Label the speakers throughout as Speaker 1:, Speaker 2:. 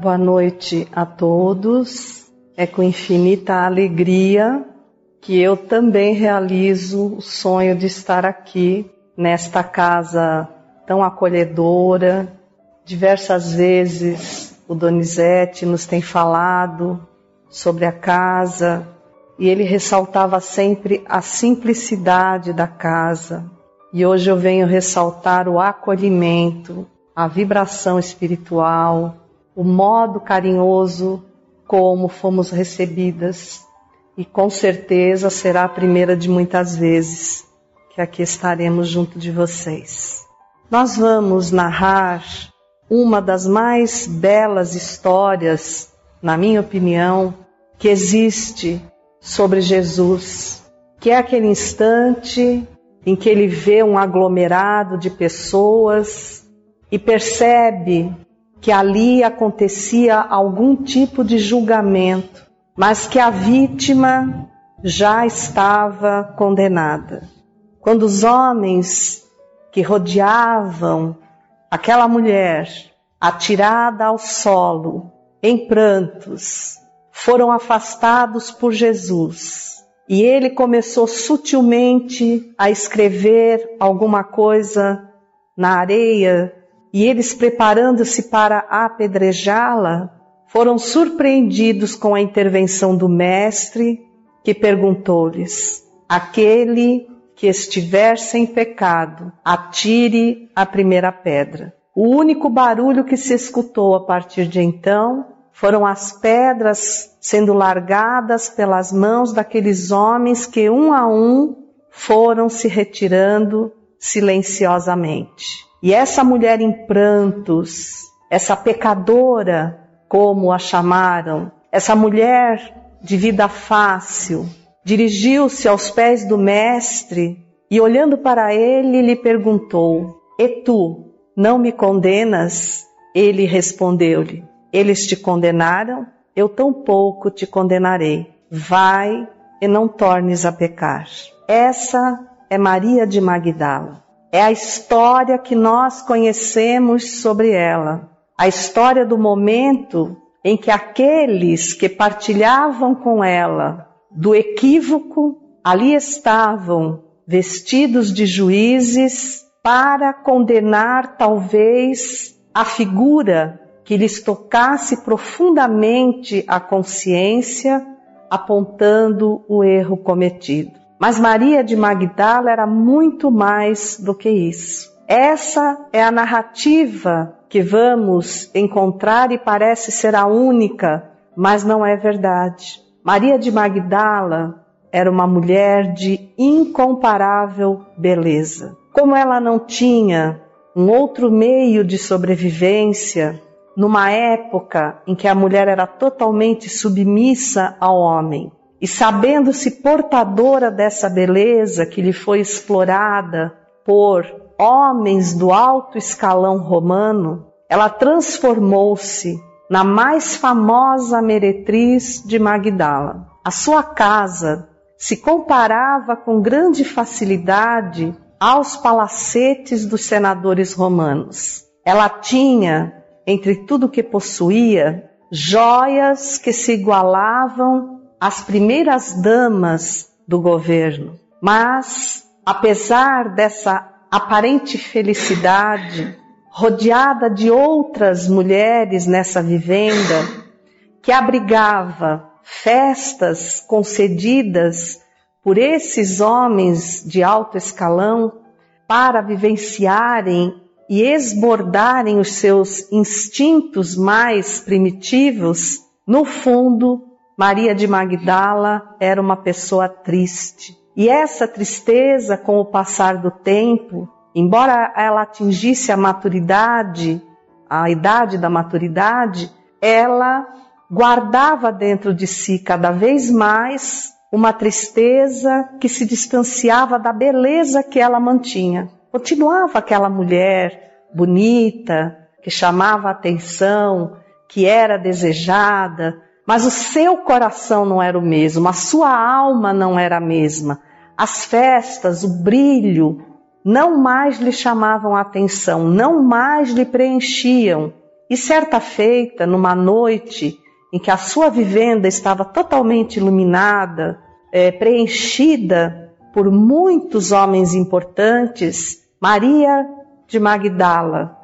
Speaker 1: boa noite a todos. É com infinita alegria que eu também realizo o sonho de estar aqui nesta casa tão acolhedora. Diversas vezes o Donizete nos tem falado sobre a casa e ele ressaltava sempre a simplicidade da casa. E hoje eu venho ressaltar o acolhimento, a vibração espiritual, o modo carinhoso como fomos recebidas. E com certeza será a primeira de muitas vezes que aqui estaremos junto de vocês. Nós vamos narrar uma das mais belas histórias, na minha opinião, que existe sobre Jesus, que é aquele instante em que ele vê um aglomerado de pessoas e percebe que ali acontecia algum tipo de julgamento, mas que a vítima já estava condenada. Quando os homens que rodeavam aquela mulher atirada ao solo, em prantos, foram afastados por Jesus, e ele começou sutilmente a escrever alguma coisa na areia, e eles preparando-se para apedrejá-la, foram surpreendidos com a intervenção do mestre, que perguntou-lhes: Aquele que estiver sem pecado, atire a primeira pedra. O único barulho que se escutou a partir de então foram as pedras sendo largadas pelas mãos daqueles homens que um a um foram se retirando silenciosamente. E essa mulher em prantos, essa pecadora, como a chamaram, essa mulher de vida fácil, dirigiu-se aos pés do mestre e, olhando para ele, lhe perguntou: E tu, não me condenas? Ele respondeu-lhe: eles te condenaram, eu tampouco te condenarei. Vai e não tornes a pecar. Essa é Maria de Magdala. É a história que nós conhecemos sobre ela. A história do momento em que aqueles que partilhavam com ela do equívoco ali estavam vestidos de juízes para condenar talvez a figura que lhes tocasse profundamente a consciência, apontando o erro cometido. Mas Maria de Magdala era muito mais do que isso. Essa é a narrativa que vamos encontrar e parece ser a única, mas não é verdade. Maria de Magdala era uma mulher de incomparável beleza. Como ela não tinha um outro meio de sobrevivência, numa época em que a mulher era totalmente submissa ao homem. E sabendo-se portadora dessa beleza que lhe foi explorada por homens do alto escalão romano, ela transformou-se na mais famosa meretriz de Magdala. A sua casa se comparava com grande facilidade aos palacetes dos senadores romanos. Ela tinha entre tudo que possuía, joias que se igualavam às primeiras damas do governo. Mas, apesar dessa aparente felicidade, rodeada de outras mulheres nessa vivenda, que abrigava festas concedidas por esses homens de alto escalão para vivenciarem e esbordarem os seus instintos mais primitivos, no fundo, Maria de Magdala era uma pessoa triste. E essa tristeza, com o passar do tempo, embora ela atingisse a maturidade, a idade da maturidade, ela guardava dentro de si cada vez mais uma tristeza que se distanciava da beleza que ela mantinha. Continuava aquela mulher bonita, que chamava a atenção, que era desejada, mas o seu coração não era o mesmo, a sua alma não era a mesma. As festas, o brilho, não mais lhe chamavam a atenção, não mais lhe preenchiam. E certa feita, numa noite em que a sua vivenda estava totalmente iluminada, é, preenchida por muitos homens importantes, Maria de Magdala,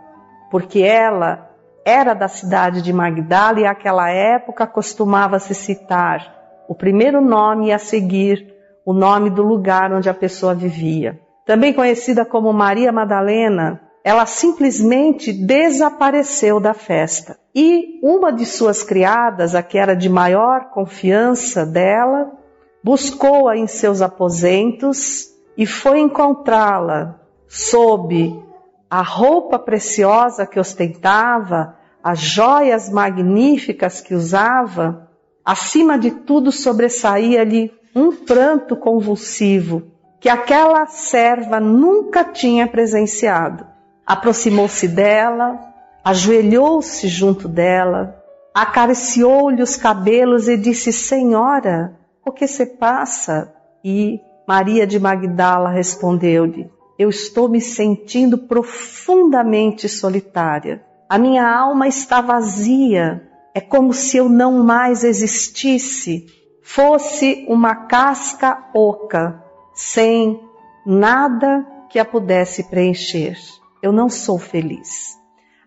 Speaker 1: porque ela era da cidade de Magdala e naquela época costumava se citar o primeiro nome a seguir o nome do lugar onde a pessoa vivia. Também conhecida como Maria Madalena, ela simplesmente desapareceu da festa. E uma de suas criadas, a que era de maior confiança dela, buscou-a em seus aposentos e foi encontrá-la sob a roupa preciosa que ostentava, as joias magníficas que usava, acima de tudo sobressaía-lhe um pranto convulsivo que aquela serva nunca tinha presenciado. Aproximou-se dela, ajoelhou-se junto dela, acariciou-lhe os cabelos e disse: Senhora, o que se passa? E Maria de Magdala respondeu-lhe: Eu estou me sentindo profundamente solitária. A minha alma está vazia. É como se eu não mais existisse, fosse uma casca oca, sem nada que a pudesse preencher. Eu não sou feliz.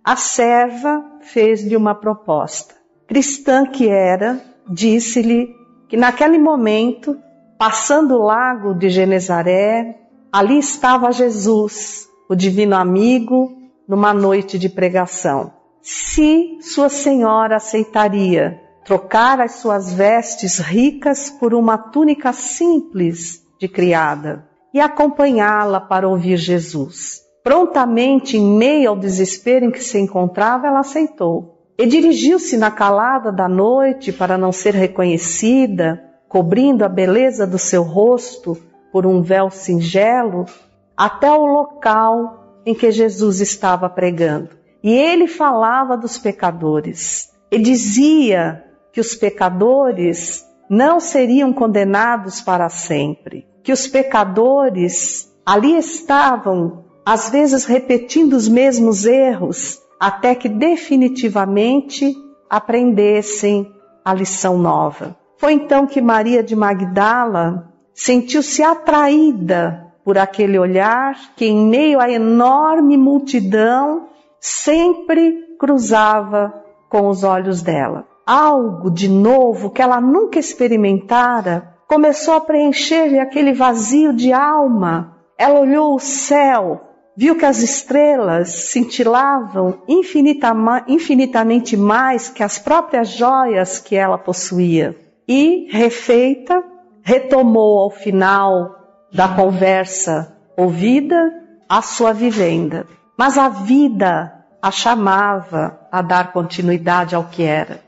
Speaker 1: A serva fez-lhe uma proposta. Cristã que era, disse-lhe que naquele momento, passando o lago de Genezaré, ali estava Jesus, o divino amigo, numa noite de pregação. Se Sua Senhora aceitaria trocar as suas vestes ricas por uma túnica simples de criada e acompanhá-la para ouvir Jesus. Prontamente, em meio ao desespero em que se encontrava, ela aceitou e dirigiu-se na calada da noite para não ser reconhecida, cobrindo a beleza do seu rosto por um véu singelo, até o local em que Jesus estava pregando. E ele falava dos pecadores e dizia que os pecadores não seriam condenados para sempre, que os pecadores ali estavam, às vezes repetindo os mesmos erros, até que definitivamente aprendessem a lição nova. Foi então que Maria de Magdala sentiu-se atraída por aquele olhar que, em meio à enorme multidão, sempre cruzava com os olhos dela. Algo de novo que ela nunca experimentara começou a preencher aquele vazio de alma. Ela olhou o céu viu que as estrelas cintilavam infinitamente mais que as próprias joias que ela possuía. E, refeita, retomou ao final da conversa ouvida a sua vivenda. Mas a vida a chamava a dar continuidade ao que era.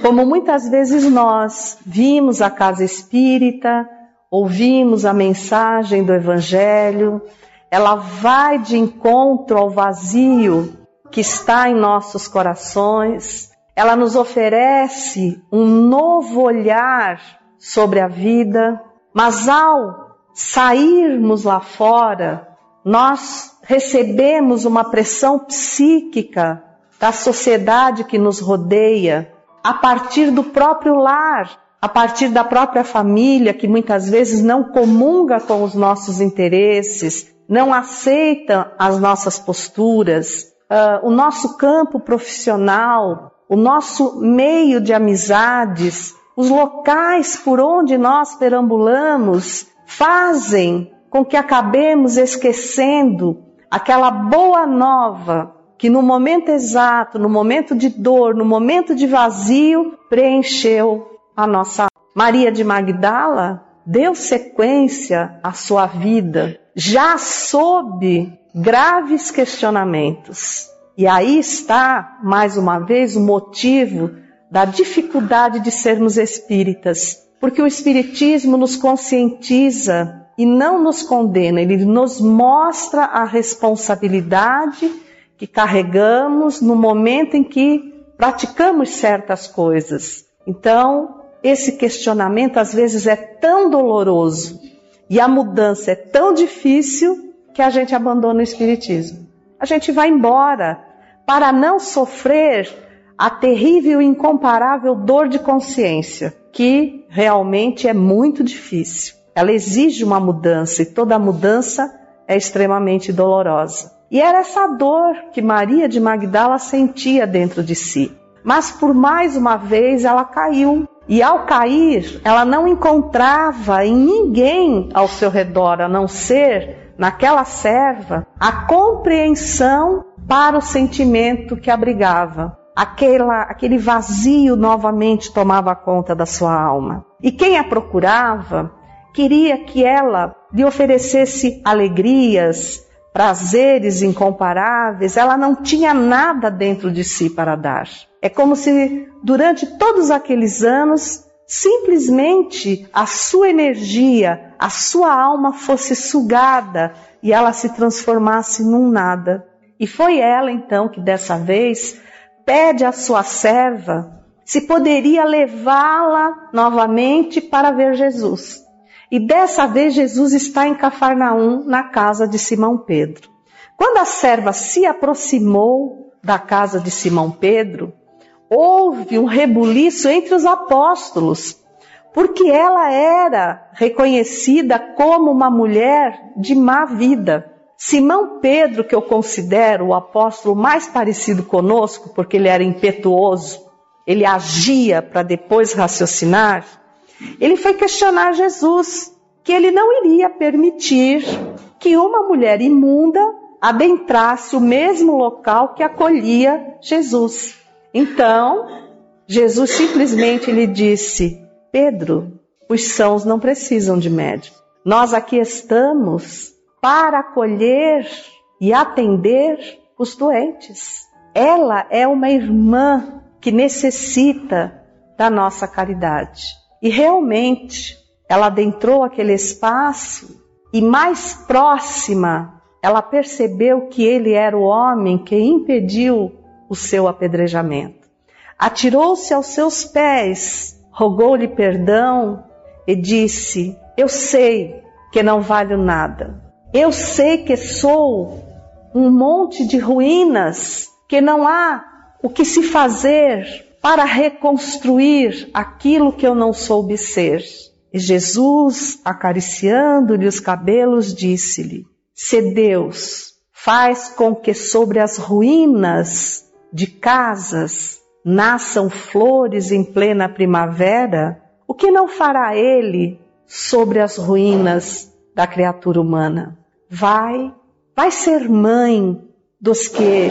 Speaker 1: Como muitas vezes nós vimos a casa espírita, ouvimos a mensagem do Evangelho, ela vai de encontro ao vazio que está em nossos corações, ela nos oferece um novo olhar sobre a vida, mas ao sairmos lá fora, nós recebemos uma pressão psíquica da sociedade que nos rodeia, a partir do próprio lar, a partir da própria família, que muitas vezes não comunga com os nossos interesses, não aceita as nossas posturas, uh, o nosso campo profissional, o nosso meio de amizades, os locais por onde nós perambulamos fazem com que acabemos esquecendo aquela boa nova que no momento exato, no momento de dor, no momento de vazio, preencheu a nossa Maria de Magdala deu sequência à sua vida já sob graves questionamentos. E aí está, mais uma vez, o motivo da dificuldade de sermos espíritas, porque o Espiritismo nos conscientiza e não nos condena, ele nos mostra a responsabilidade que carregamos no momento em que praticamos certas coisas. Então, esse questionamento às vezes é tão doloroso e a mudança é tão difícil que a gente abandona o Espiritismo. A gente vai embora para não sofrer a terrível e incomparável dor de consciência, que realmente é muito difícil. Ela exige uma mudança e toda mudança é extremamente dolorosa. E era essa dor que Maria de Magdala sentia dentro de si. Mas por mais uma vez ela caiu. E ao cair, ela não encontrava em ninguém ao seu redor, a não ser naquela serva, a compreensão para o sentimento que abrigava. Aquela, aquele vazio novamente tomava conta da sua alma. E quem a procurava queria que ela lhe oferecesse alegrias, prazeres incomparáveis, ela não tinha nada dentro de si para dar. É como se durante todos aqueles anos simplesmente a sua energia, a sua alma fosse sugada e ela se transformasse num nada. E foi ela então que dessa vez pede à sua serva se poderia levá-la novamente para ver Jesus. E dessa vez Jesus está em Cafarnaum, na casa de Simão Pedro. Quando a serva se aproximou da casa de Simão Pedro, houve um rebuliço entre os apóstolos, porque ela era reconhecida como uma mulher de má vida. Simão Pedro, que eu considero o apóstolo mais parecido conosco, porque ele era impetuoso, ele agia para depois raciocinar, ele foi questionar Jesus que ele não iria permitir que uma mulher imunda adentrasse o mesmo local que acolhia Jesus. Então, Jesus simplesmente lhe disse: Pedro, os sãos não precisam de médico. Nós aqui estamos para acolher e atender os doentes. Ela é uma irmã que necessita da nossa caridade. E realmente, ela adentrou aquele espaço e mais próxima, ela percebeu que ele era o homem que impediu o seu apedrejamento. Atirou-se aos seus pés, rogou-lhe perdão e disse: Eu sei que não valho nada. Eu sei que sou um monte de ruínas, que não há o que se fazer para reconstruir aquilo que eu não soube ser. E Jesus, acariciando-lhe os cabelos, disse-lhe: Se Deus faz com que sobre as ruínas de casas nasçam flores em plena primavera, o que não fará Ele sobre as ruínas da criatura humana? Vai, vai ser mãe dos que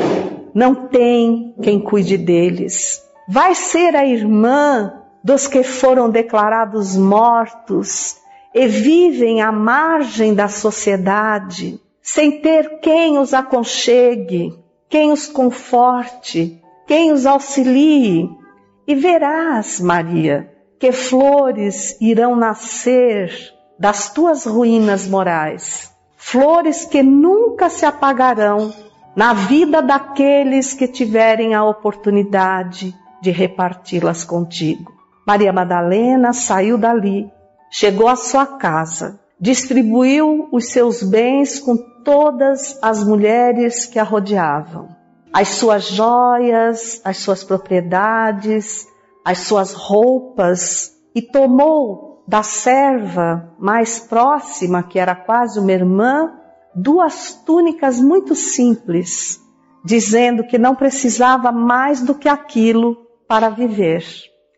Speaker 1: não têm quem cuide deles vai ser a irmã dos que foram declarados mortos e vivem à margem da sociedade, sem ter quem os aconchegue, quem os conforte, quem os auxilie. E verás, Maria, que flores irão nascer das tuas ruínas morais, flores que nunca se apagarão na vida daqueles que tiverem a oportunidade de reparti-las contigo. Maria Madalena saiu dali, chegou à sua casa, distribuiu os seus bens com todas as mulheres que a rodeavam. As suas joias, as suas propriedades, as suas roupas, e tomou da serva mais próxima, que era quase uma irmã, duas túnicas muito simples, dizendo que não precisava mais do que aquilo para viver,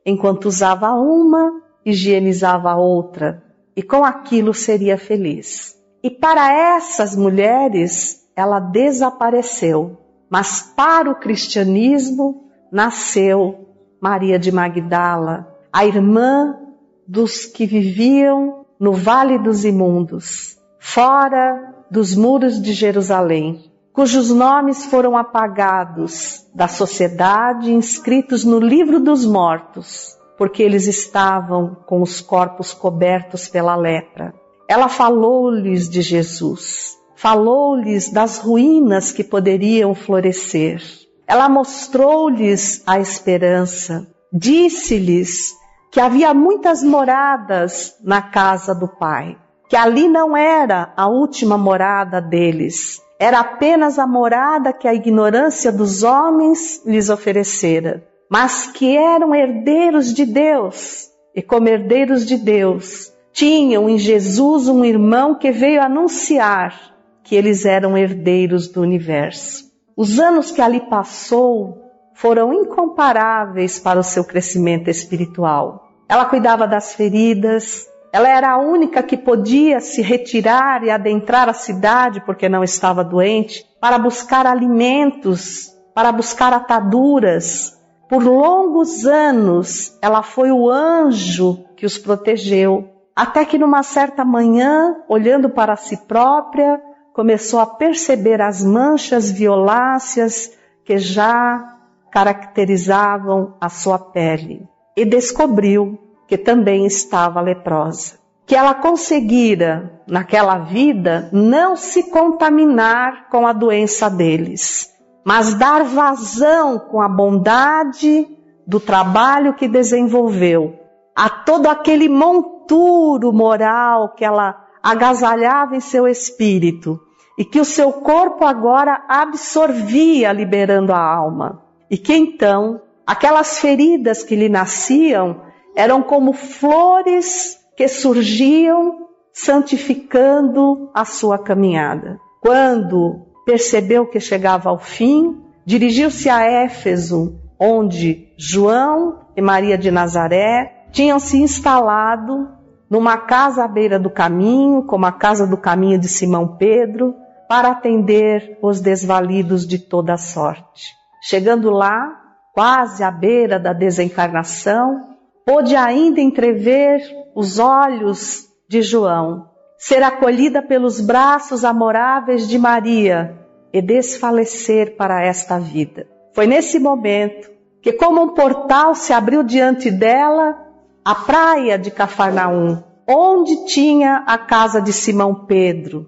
Speaker 1: enquanto usava uma, higienizava a outra, e com aquilo seria feliz. E para essas mulheres, ela desapareceu, mas para o cristianismo nasceu Maria de Magdala, a irmã dos que viviam no Vale dos Imundos, fora dos muros de Jerusalém, cujos nomes foram apagados da sociedade, inscritos no livro dos mortos, porque eles estavam com os corpos cobertos pela lepra. Ela falou-lhes de Jesus, falou-lhes das ruínas que poderiam florescer. Ela mostrou-lhes a esperança, disse-lhes que havia muitas moradas na casa do Pai, que ali não era a última morada deles, era apenas a morada que a ignorância dos homens lhes oferecera, mas que eram herdeiros de Deus, e como herdeiros de Deus, tinham em Jesus um irmão que veio anunciar que eles eram herdeiros do universo. Os anos que ali passou foram incomparáveis para o seu crescimento espiritual. Ela cuidava das feridas, ela era a única que podia se retirar e adentrar a cidade porque não estava doente, para buscar alimentos, para buscar ataduras. Por longos anos, ela foi o anjo que os protegeu, até que numa certa manhã, olhando para si própria, começou a perceber as manchas violáceas que já caracterizavam a sua pele e descobriu que também estava leprosa. Que ela conseguira, naquela vida, não se contaminar com a doença deles, mas dar vazão com a bondade do trabalho que desenvolveu, a todo aquele monturo moral que ela agasalhava em seu espírito e que o seu corpo agora absorvia, liberando a alma. E que então aquelas feridas que lhe nasciam eram como flores que surgiam santificando a sua caminhada. Quando percebeu que chegava ao fim, dirigiu-se a Éfeso, onde João e Maria de Nazaré tinham se instalado numa casa à beira do caminho, como a casa do caminho de Simão Pedro, para atender os desvalidos de toda sorte. Chegando lá, quase à beira da desencarnação, pôde ainda entrever os olhos de João, ser acolhida pelos braços amoráveis de Maria e desfalecer para esta vida. Foi nesse momento que, como um portal se abriu diante dela, a praia de Cafarnaum, onde tinha a casa de Simão Pedro,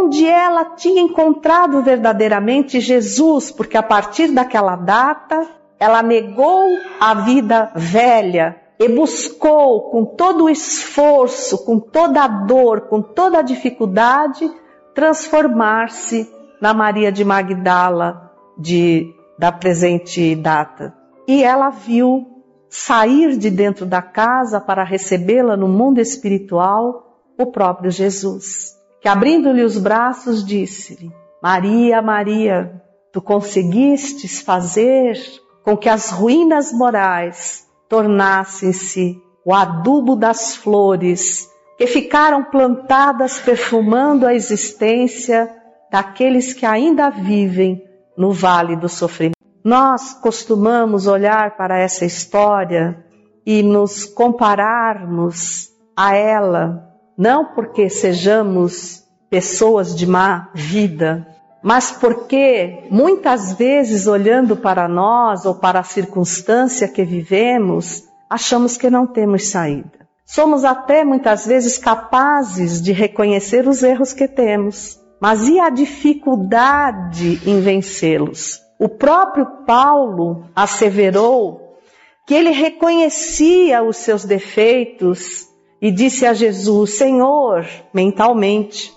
Speaker 1: onde ela tinha encontrado verdadeiramente Jesus, porque a partir daquela data ela negou a vida velha e buscou com todo o esforço, com toda a dor, com toda a dificuldade, transformar-se na Maria de Magdala de, da presente data. E ela viu sair de dentro da casa para recebê-la no mundo espiritual o próprio Jesus que abrindo-lhe os braços disse-lhe: Maria, Maria, tu conseguistes fazer com que as ruínas morais tornassem-se o adubo das flores que ficaram plantadas perfumando a existência daqueles que ainda vivem no vale do sofrimento. Nós costumamos olhar para essa história e nos compararmos a ela não porque sejamos pessoas de má vida, mas porque muitas vezes olhando para nós ou para a circunstância que vivemos, achamos que não temos saída. Somos até muitas vezes capazes de reconhecer os erros que temos, mas e a dificuldade em vencê-los? O próprio Paulo asseverou que ele reconhecia os seus defeitos e disse a Jesus: Senhor, mentalmente,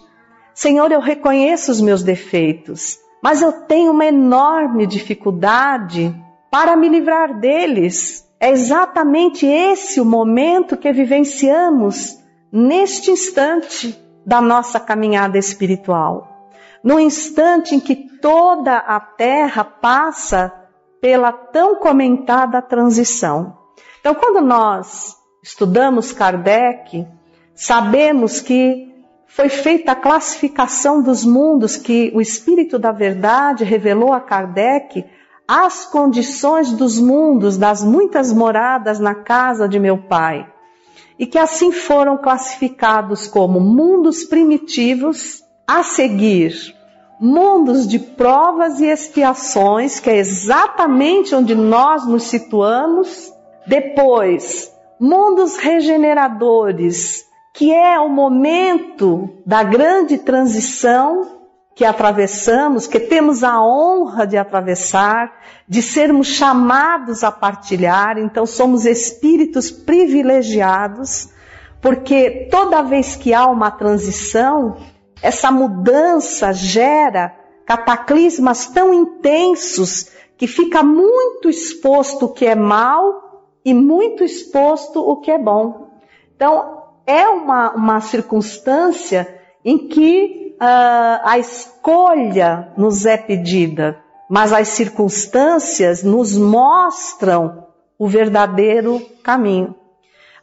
Speaker 1: Senhor, eu reconheço os meus defeitos, mas eu tenho uma enorme dificuldade para me livrar deles. É exatamente esse o momento que vivenciamos neste instante da nossa caminhada espiritual. No instante em que toda a terra passa pela tão comentada transição. Então, quando nós estudamos Kardec, sabemos que foi feita a classificação dos mundos que o Espírito da Verdade revelou a Kardec as condições dos mundos, das muitas moradas na casa de meu pai, e que assim foram classificados como mundos primitivos, a seguir, mundos de provas e expiações, que é exatamente onde nós nos situamos, depois, mundos regeneradores, que é o momento da grande transição que atravessamos, que temos a honra de atravessar, de sermos chamados a partilhar, então somos espíritos privilegiados, porque toda vez que há uma transição, essa mudança gera cataclismas tão intensos que fica muito exposto o que é mal e muito exposto o que é bom. Então, é uma, uma circunstância em que uh, a escolha nos é pedida, mas as circunstâncias nos mostram o verdadeiro caminho.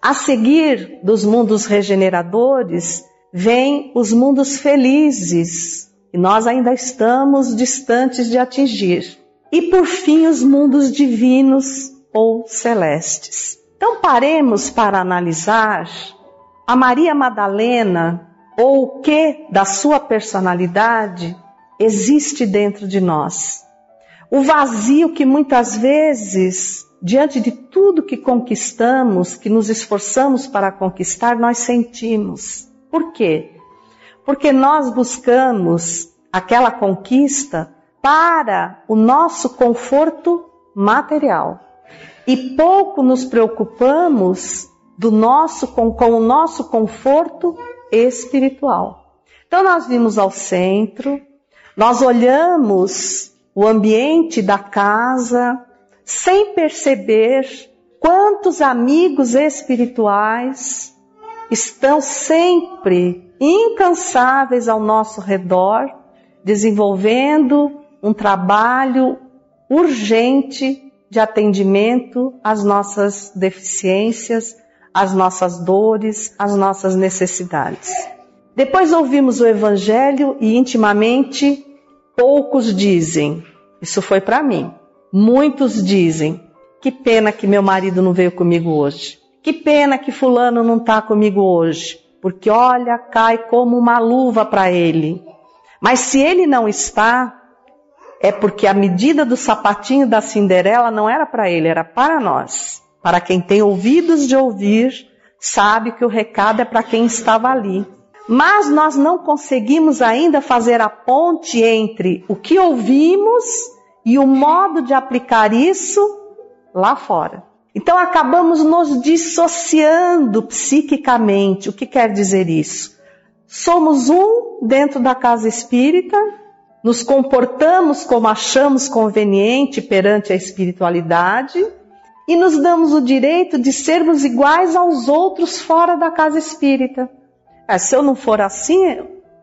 Speaker 1: A seguir dos mundos regeneradores, vêm os mundos felizes, e nós ainda estamos distantes de atingir. E por fim, os mundos divinos ou celestes. Então paremos para analisar a Maria Madalena ou o que da sua personalidade existe dentro de nós. O vazio que muitas vezes, diante de tudo que conquistamos, que nos esforçamos para conquistar, nós sentimos. Por quê? Porque nós buscamos aquela conquista para o nosso conforto material e pouco nos preocupamos do nosso com, com o nosso conforto espiritual. Então nós vimos ao centro, nós olhamos o ambiente da casa sem perceber quantos amigos espirituais estão sempre incansáveis ao nosso redor, desenvolvendo um trabalho urgente de atendimento às nossas deficiências, às nossas dores, às nossas necessidades. Depois ouvimos o Evangelho e intimamente poucos dizem, isso foi para mim. Muitos dizem, que pena que meu marido não veio comigo hoje. Que pena que fulano não está comigo hoje, porque olha, cai como uma luva para ele. Mas se ele não está, é porque a medida do sapatinho da Cinderela não era para ele, era para nós. Para quem tem ouvidos de ouvir, sabe que o recado é para quem estava ali. Mas nós não conseguimos ainda fazer a ponte entre o que ouvimos e o modo de aplicar isso lá fora. Então acabamos nos dissociando psiquicamente. O que quer dizer isso? Somos um dentro da casa espírita nos comportamos como achamos conveniente perante a espiritualidade e nos damos o direito de sermos iguais aos outros fora da casa espírita. É, se eu não for assim,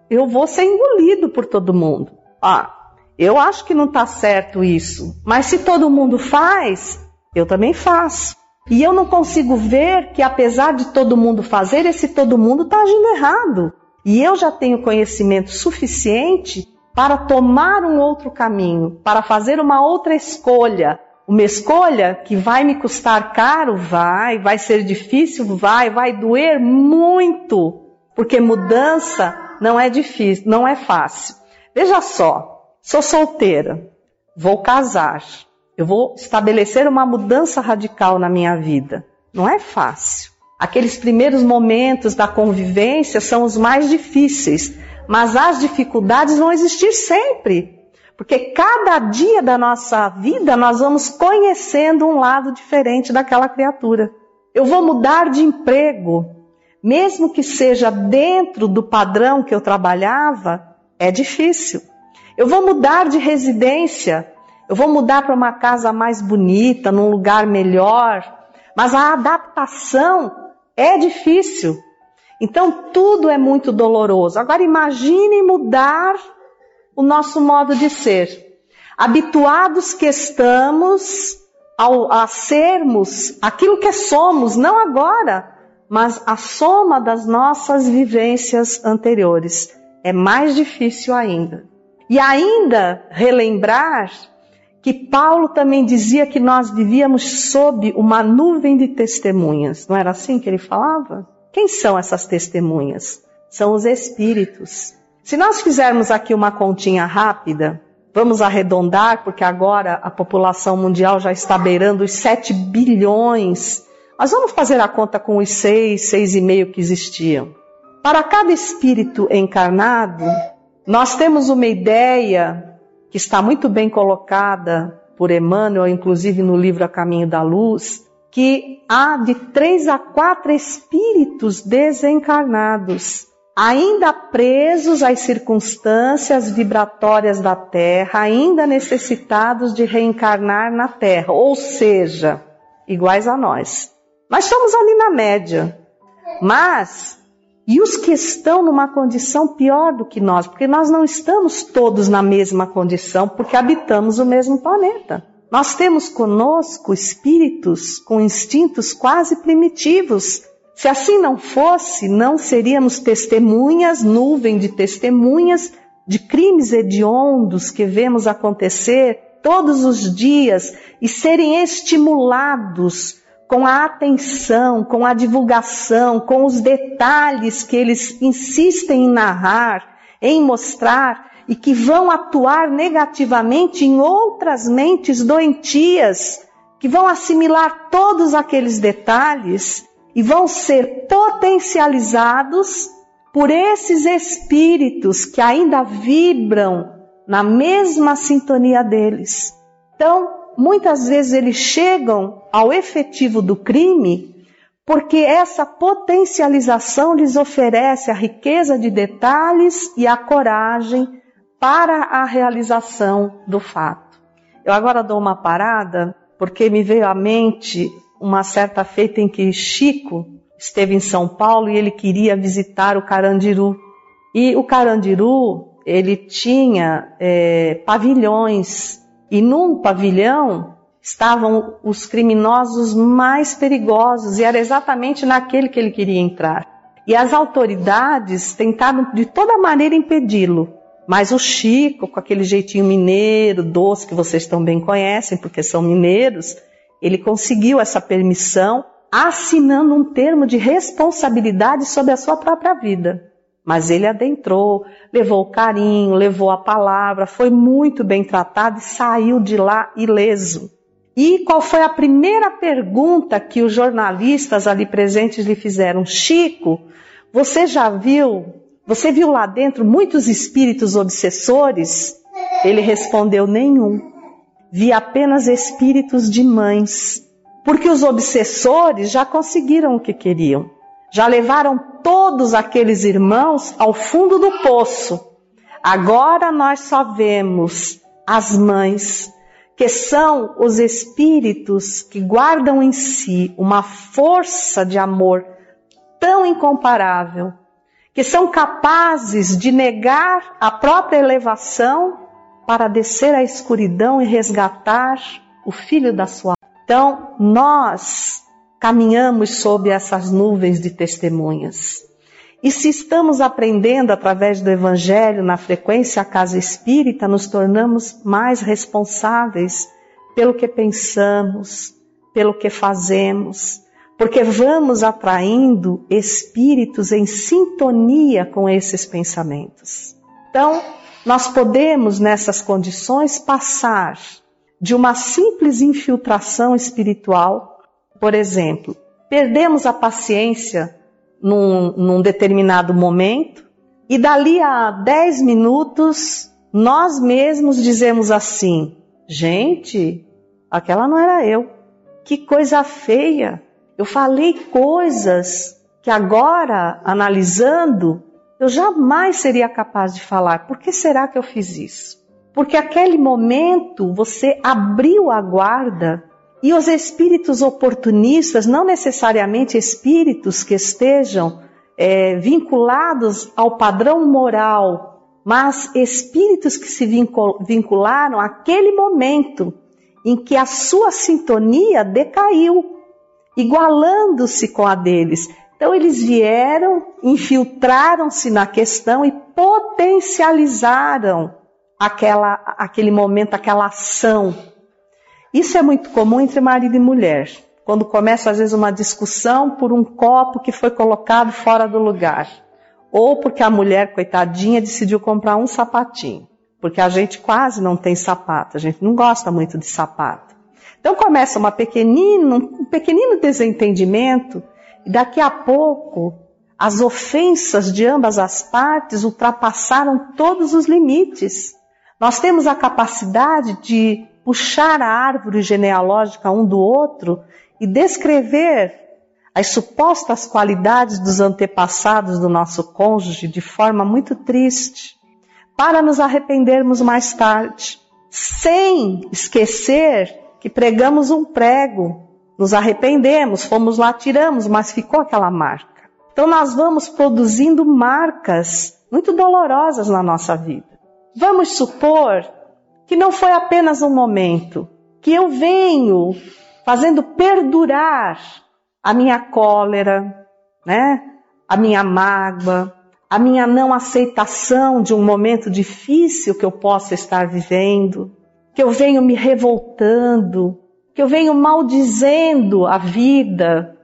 Speaker 1: eu vou ser engolido por todo mundo. Ah, eu acho que não está certo isso, mas se todo mundo faz, eu também faço. E eu não consigo ver que, apesar de todo mundo fazer, esse todo mundo está agindo errado. E eu já tenho conhecimento suficiente para tomar um outro caminho, para fazer uma outra escolha. Uma escolha que vai me custar caro? Vai. Vai ser difícil? Vai. Vai doer muito. Porque mudança não é difícil, não é fácil. Veja só, sou solteira, vou casar, eu vou estabelecer uma mudança radical na minha vida. Não é fácil. Aqueles primeiros momentos da convivência são os mais difíceis, mas as dificuldades vão existir sempre. Porque cada dia da nossa vida nós vamos conhecendo um lado diferente daquela criatura. Eu vou mudar de emprego, mesmo que seja dentro do padrão que eu trabalhava, é difícil. Eu vou mudar de residência, eu vou mudar para uma casa mais bonita, num lugar melhor, mas a adaptação é difícil. Então tudo é muito doloroso. Agora imagine mudar o nosso modo de ser. Habituados que estamos ao, a sermos aquilo que somos, não agora, mas a soma das nossas vivências anteriores. É mais difícil ainda. E ainda relembrar que Paulo também dizia que nós vivíamos sob uma nuvem de testemunhas. Não era assim que ele falava? Quem são essas testemunhas? São os espíritos. Se nós fizermos aqui uma continha rápida, vamos arredondar, porque agora a população mundial já está beirando os 7 bilhões. Mas vamos fazer a conta com os 6, 6,5 que existiam. Para cada espírito encarnado, nós temos uma ideia que está muito bem colocada por Emmanuel, inclusive no livro A Caminho da Luz, que há de três a quatro espíritos desencarnados ainda presos às circunstâncias vibratórias da Terra, ainda necessitados de reencarnar na Terra, ou seja, iguais a nós. Nós estamos ali na média. Mas, e os que estão numa condição pior do que nós? Porque nós não estamos todos na mesma condição, porque habitamos o mesmo planeta. Nós temos conosco espíritos com instintos quase primitivos, se assim não fosse, não seríamos testemunhas, nuvem de testemunhas de crimes hediondos que vemos acontecer todos os dias e serem estimulados com a atenção, com a divulgação, com os detalhes que eles insistem em narrar, em mostrar e que vão atuar negativamente em outras mentes doentias, que vão assimilar todos aqueles detalhes e vão ser potencializados por esses espíritos que ainda vibram na mesma sintonia deles. Então, muitas vezes eles chegam ao efetivo do crime porque essa potencialização lhes oferece a riqueza de detalhes e a coragem para a realização do fato. Eu agora dou uma parada porque me veio à mente uma certa feita em que Chico esteve em São Paulo e ele queria visitar o Carandiru. E o Carandiru, ele tinha é, pavilhões, e num pavilhão estavam os criminosos mais perigosos, e era exatamente naquele que ele queria entrar. E as autoridades tentaram de toda maneira impedi-lo. Mas o Chico, com aquele jeitinho mineiro, doce, que vocês também conhecem, porque são mineiros, ele conseguiu essa permissão assinando um termo de responsabilidade sobre a sua própria vida. Mas ele adentrou, levou o carinho, levou a palavra, foi muito bem tratado e saiu de lá ileso. E qual foi a primeira pergunta que os jornalistas ali presentes lhe fizeram? Chico, você já viu, você viu lá dentro muitos espíritos obsessores? Ele respondeu: nenhum vi apenas espíritos de mães, porque os obsessores já conseguiram o que queriam. Já levaram todos aqueles irmãos ao fundo do poço. Agora nós só vemos as mães, que são os espíritos que guardam em si uma força de amor tão incomparável, que são capazes de negar a própria elevação para descer à escuridão e resgatar o filho da sua. Então, nós caminhamos sob essas nuvens de testemunhas. E se estamos aprendendo através do Evangelho na frequência casa espírita, nos tornamos mais responsáveis pelo que pensamos, pelo que fazemos, porque vamos atraindo espíritos em sintonia com esses pensamentos. Então, nós podemos, nessas condições, passar de uma simples infiltração espiritual, por exemplo, perdemos a paciência num, num determinado momento e dali a 10 minutos nós mesmos dizemos assim: gente, aquela não era eu. Que coisa feia. Eu falei coisas que agora, analisando, eu jamais seria capaz de falar. Por que será que eu fiz isso? Porque aquele momento você abriu a guarda e os espíritos oportunistas, não necessariamente espíritos que estejam é, vinculados ao padrão moral, mas espíritos que se vincularam àquele momento em que a sua sintonia decaiu, igualando-se com a deles. Então eles vieram, infiltraram-se na questão e potencializaram aquela, aquele momento, aquela ação. Isso é muito comum entre marido e mulher. Quando começa às vezes uma discussão por um copo que foi colocado fora do lugar. Ou porque a mulher, coitadinha, decidiu comprar um sapatinho. Porque a gente quase não tem sapato, a gente não gosta muito de sapato. Então começa uma pequenino, um pequenino desentendimento e daqui a pouco, as ofensas de ambas as partes ultrapassaram todos os limites. Nós temos a capacidade de puxar a árvore genealógica um do outro e descrever as supostas qualidades dos antepassados do nosso cônjuge de forma muito triste, para nos arrependermos mais tarde, sem esquecer que pregamos um prego, nos arrependemos, fomos lá, tiramos, mas ficou aquela marca. Então nós vamos produzindo marcas muito dolorosas na nossa vida. Vamos supor que não foi apenas um momento, que eu venho fazendo perdurar a minha cólera, né? A minha mágoa, a minha não aceitação de um momento difícil que eu possa estar vivendo, que eu venho me revoltando, que eu venho maldizendo a vida,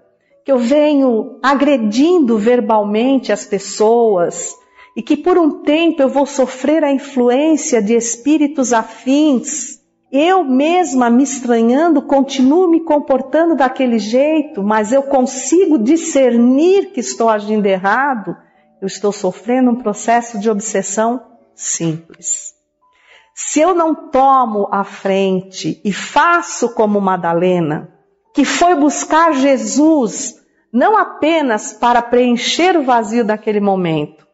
Speaker 1: que eu venho agredindo verbalmente as pessoas e que por um tempo eu vou sofrer a influência de espíritos afins eu mesma me estranhando, continuo me comportando daquele jeito, mas eu consigo discernir que estou agindo errado, eu estou sofrendo um processo de obsessão simples. Se eu não tomo a frente e faço como Madalena, que foi buscar Jesus não apenas para preencher o vazio daquele momento,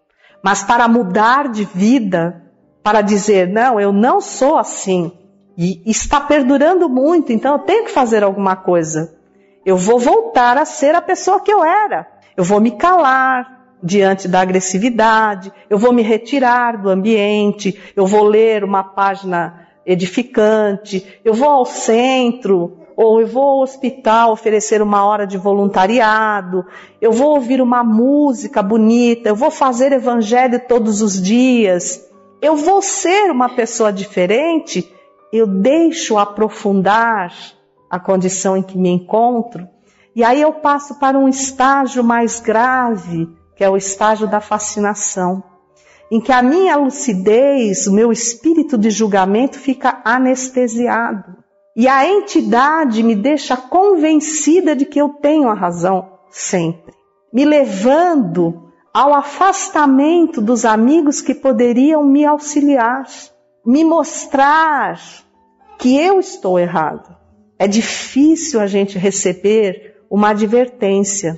Speaker 1: mas para mudar de vida, para dizer: não, eu não sou assim. E está perdurando muito, então eu tenho que fazer alguma coisa. Eu vou voltar a ser a pessoa que eu era. Eu vou me calar diante da agressividade, eu vou me retirar do ambiente, eu vou ler uma página edificante, eu vou ao centro, ou eu vou ao hospital oferecer uma hora de voluntariado, eu vou ouvir uma música bonita, eu vou fazer evangelho todos os dias, eu vou ser uma pessoa diferente eu deixo aprofundar a condição em que me encontro, e aí eu passo para um estágio mais grave, que é o estágio da fascinação, em que a minha lucidez, o meu espírito de julgamento fica anestesiado. E a entidade me deixa convencida de que eu tenho a razão sempre, me levando ao afastamento dos amigos que poderiam me auxiliar me mostrar que eu estou errado. É difícil a gente receber uma advertência.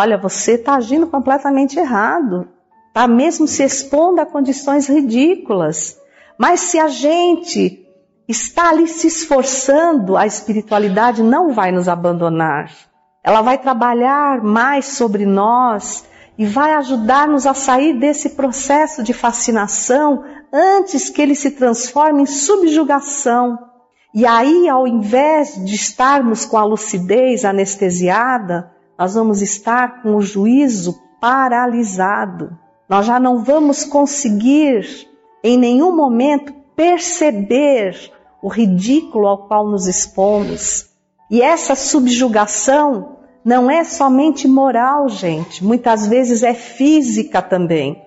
Speaker 1: Olha, você está agindo completamente errado. Está mesmo se expondo a condições ridículas. Mas se a gente está ali se esforçando, a espiritualidade não vai nos abandonar. Ela vai trabalhar mais sobre nós e vai ajudar-nos a sair desse processo de fascinação antes que ele se transforme em subjugação. E aí, ao invés de estarmos com a lucidez anestesiada, nós vamos estar com o juízo paralisado. Nós já não vamos conseguir, em nenhum momento, perceber o ridículo ao qual nos expomos. E essa subjugação não é somente moral, gente, muitas vezes é física também.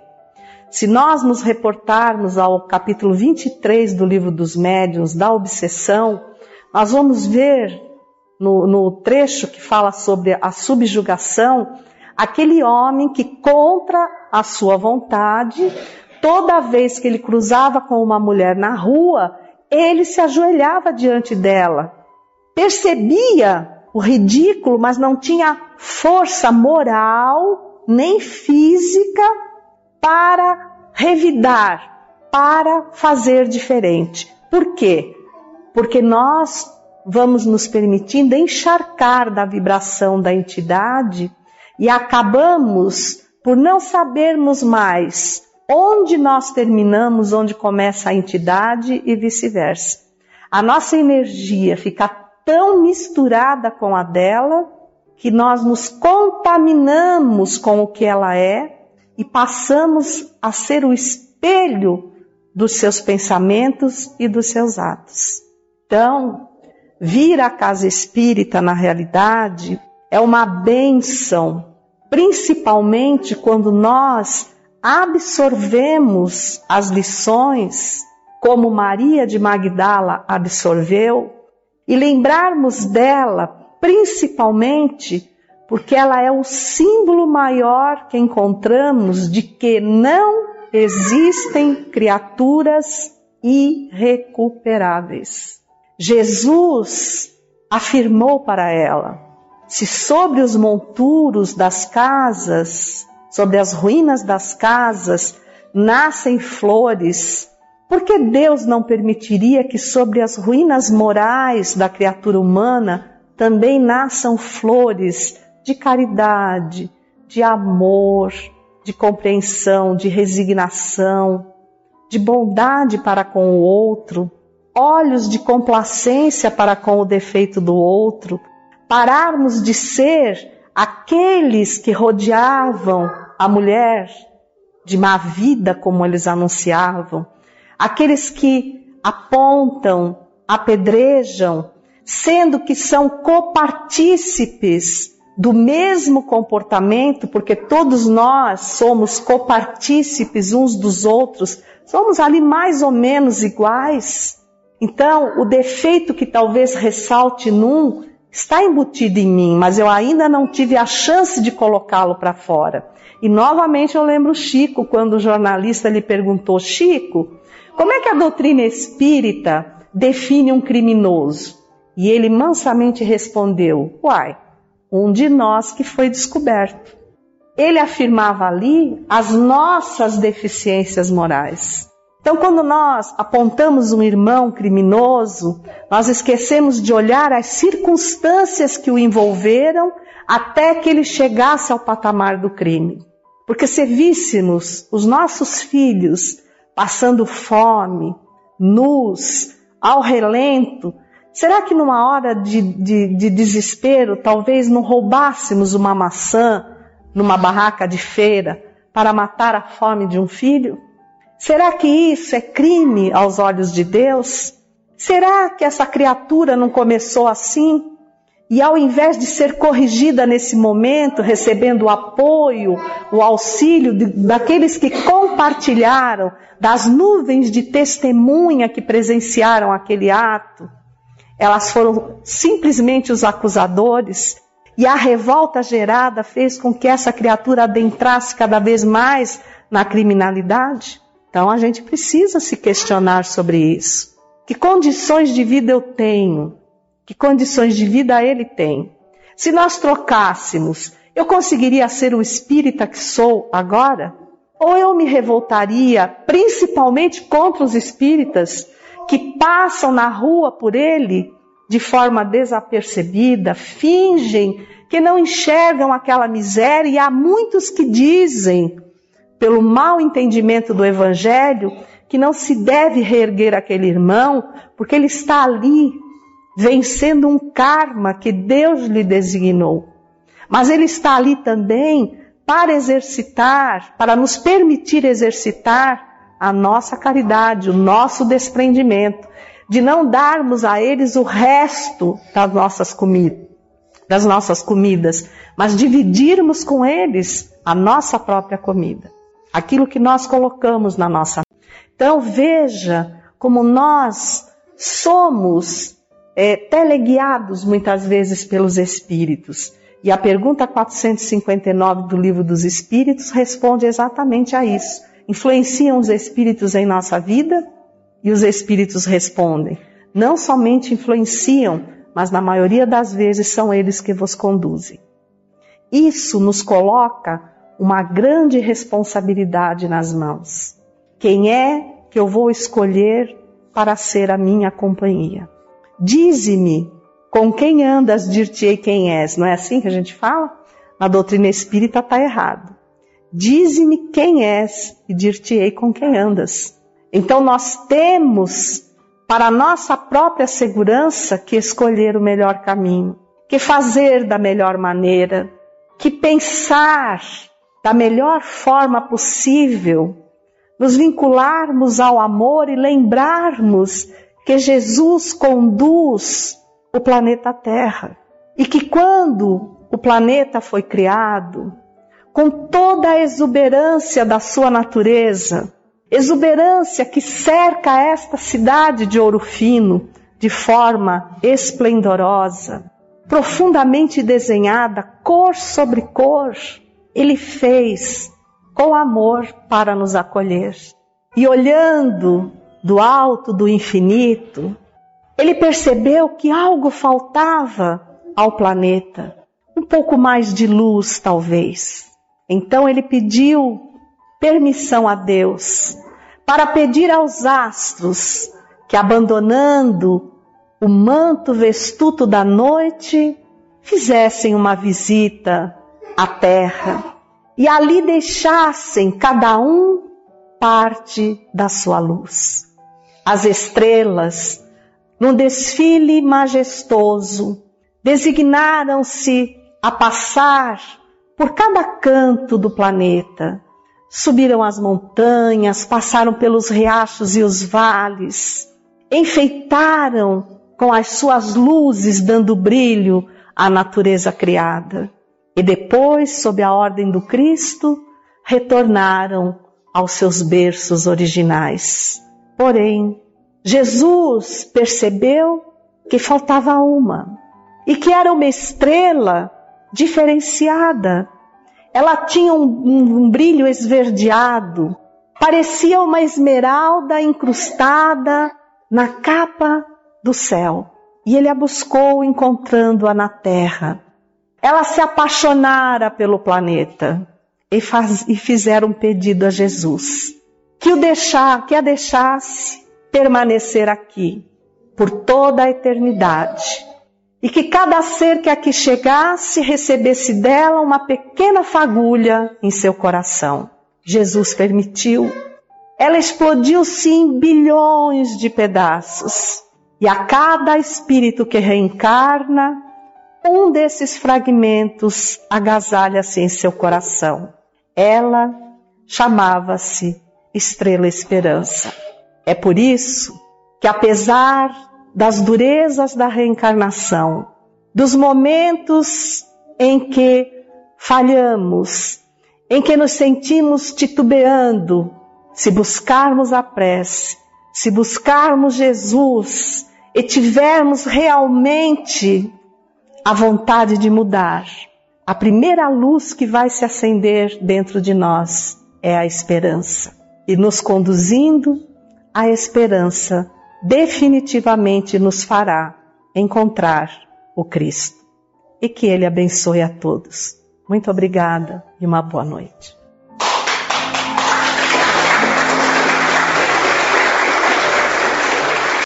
Speaker 1: Se nós nos reportarmos ao capítulo 23 do livro dos médiuns, da obsessão, nós vamos ver no, no trecho que fala sobre a subjugação, aquele homem que, contra a sua vontade, toda vez que ele cruzava com uma mulher na rua, ele se ajoelhava diante dela. Percebia o ridículo, mas não tinha força moral nem física para revidar, para fazer diferente. Por quê? Porque nós vamos nos permitindo encharcar da vibração da entidade e acabamos por não sabermos mais onde nós terminamos, onde começa a entidade e vice-versa. A nossa energia fica tão misturada com a dela que nós nos contaminamos com o que ela é e passamos a ser o espelho dos seus pensamentos e dos seus atos. Então, vir à casa espírita na realidade é uma benção, principalmente quando nós absorvemos as lições como Maria de Magdala absorveu e lembrarmos dela principalmente porque ela é o símbolo maior que encontramos de que não existem criaturas irrecuperáveis. Jesus afirmou para ela: se sobre os monturos das casas, sobre as ruínas das casas, nascem flores, por que Deus não permitiria que sobre as ruínas morais da criatura humana também nasçam flores de caridade, de amor, de compreensão, de resignação, de bondade para com o outro, olhos de complacência para com o defeito do outro, pararmos de ser aqueles que rodeavam a mulher de má vida, como eles anunciavam, aqueles que apontam, apedrejam, sendo que são copartícipes do mesmo comportamento, porque todos nós somos copartícipes uns dos outros, somos ali mais ou menos iguais. Então, o defeito que talvez ressalte num está embutido em mim, mas eu ainda não tive a chance de colocá-lo para fora. E novamente eu lembro Chico, quando o jornalista lhe perguntou: Chico, como é que a doutrina espírita define um criminoso? E ele mansamente respondeu: Uai, um de nós que foi descoberto. Ele afirmava ali as nossas deficiências morais. Então, quando nós apontamos um irmão criminoso, nós esquecemos de olhar as circunstâncias que o envolveram até que ele chegasse ao patamar do crime. Porque se víssemos os nossos filhos passando fome, nus, ao relento, será que numa hora de, de, de desespero talvez não roubássemos uma maçã numa barraca de feira para matar a fome de um filho? Será que isso é crime aos olhos de Deus? Será que essa criatura não começou assim? E ao invés de ser corrigida nesse momento, recebendo o apoio, o auxílio de, daqueles que compartilharam, das nuvens de testemunha que presenciaram aquele ato, elas foram simplesmente os acusadores, e a revolta gerada fez com que essa criatura adentrasse cada vez mais na criminalidade. Então a gente precisa se questionar sobre isso. Que condições de vida eu tenho? Que condições de vida ele tem? Se nós trocássemos, eu conseguiria ser o espírita que sou agora? Ou eu me revoltaria principalmente contra os espíritas que passam na rua por ele de forma desapercebida, fingem que não enxergam aquela miséria e há muitos que dizem pelo mau entendimento do Evangelho, que não se deve reerguer aquele irmão, porque ele está ali vencendo um karma que Deus lhe designou. Mas ele está ali também para exercitar, para nos permitir exercitar a nossa caridade, o nosso desprendimento, de não darmos a eles o resto das nossas comidas, das nossas comidas, mas dividirmos com eles a nossa própria comida aquilo que nós colocamos na nossa. Então veja como nós somos é, teleguiados muitas vezes pelos espíritos. E a pergunta 459 do Livro dos Espíritos responde exatamente a isso. Influenciam os espíritos em nossa vida? E os espíritos respondem: não somente influenciam, mas na maioria das vezes são eles que vos conduzem. Isso nos coloca uma grande responsabilidade nas mãos. Quem é que eu vou escolher para ser a minha companhia? Dize-me com quem andas, dir-te-ei quem és. Não é assim que a gente fala? Na doutrina espírita está errado. Dize-me quem és e dir-te-ei com quem andas. Então nós temos, para nossa própria segurança, que escolher o melhor caminho, que fazer da melhor maneira, que pensar da melhor forma possível, nos vincularmos ao amor e lembrarmos que Jesus conduz o planeta Terra e que quando o planeta foi criado, com toda a exuberância da sua natureza, exuberância que cerca esta cidade de ouro fino de forma esplendorosa, profundamente desenhada, cor sobre cor, ele fez com amor para nos acolher. E olhando do alto do infinito, ele percebeu que algo faltava ao planeta. um pouco mais de luz, talvez. Então ele pediu permissão a Deus para pedir aos astros que, abandonando o manto vestuto da noite, fizessem uma visita à terra e ali deixassem cada um parte da sua luz. As estrelas, num desfile majestoso, designaram-se a passar por cada canto do planeta. Subiram as montanhas, passaram pelos riachos e os vales, enfeitaram com as suas luzes, dando brilho à natureza criada. E depois, sob a ordem do Cristo, retornaram aos seus berços originais. Porém, Jesus percebeu que faltava uma e que era uma estrela diferenciada. Ela tinha um, um, um brilho esverdeado, parecia uma esmeralda incrustada na capa do céu. E ele a buscou encontrando-a na terra. Ela se apaixonara pelo planeta e, faz, e fizeram um pedido a Jesus que o deixar, que a deixasse permanecer aqui por toda a eternidade e que cada ser que aqui chegasse recebesse dela uma pequena fagulha em seu coração. Jesus permitiu. Ela explodiu-se em bilhões de pedaços. E a cada espírito que reencarna, um desses fragmentos agasalha-se em seu coração. Ela chamava-se Estrela Esperança. É por isso que, apesar das durezas da reencarnação, dos momentos em que falhamos, em que nos sentimos titubeando, se buscarmos a prece, se buscarmos Jesus e tivermos realmente a vontade de mudar, a primeira luz que vai se acender dentro de nós é a esperança. E nos conduzindo à esperança, definitivamente nos fará encontrar o Cristo. E que Ele abençoe a todos. Muito obrigada e uma boa noite.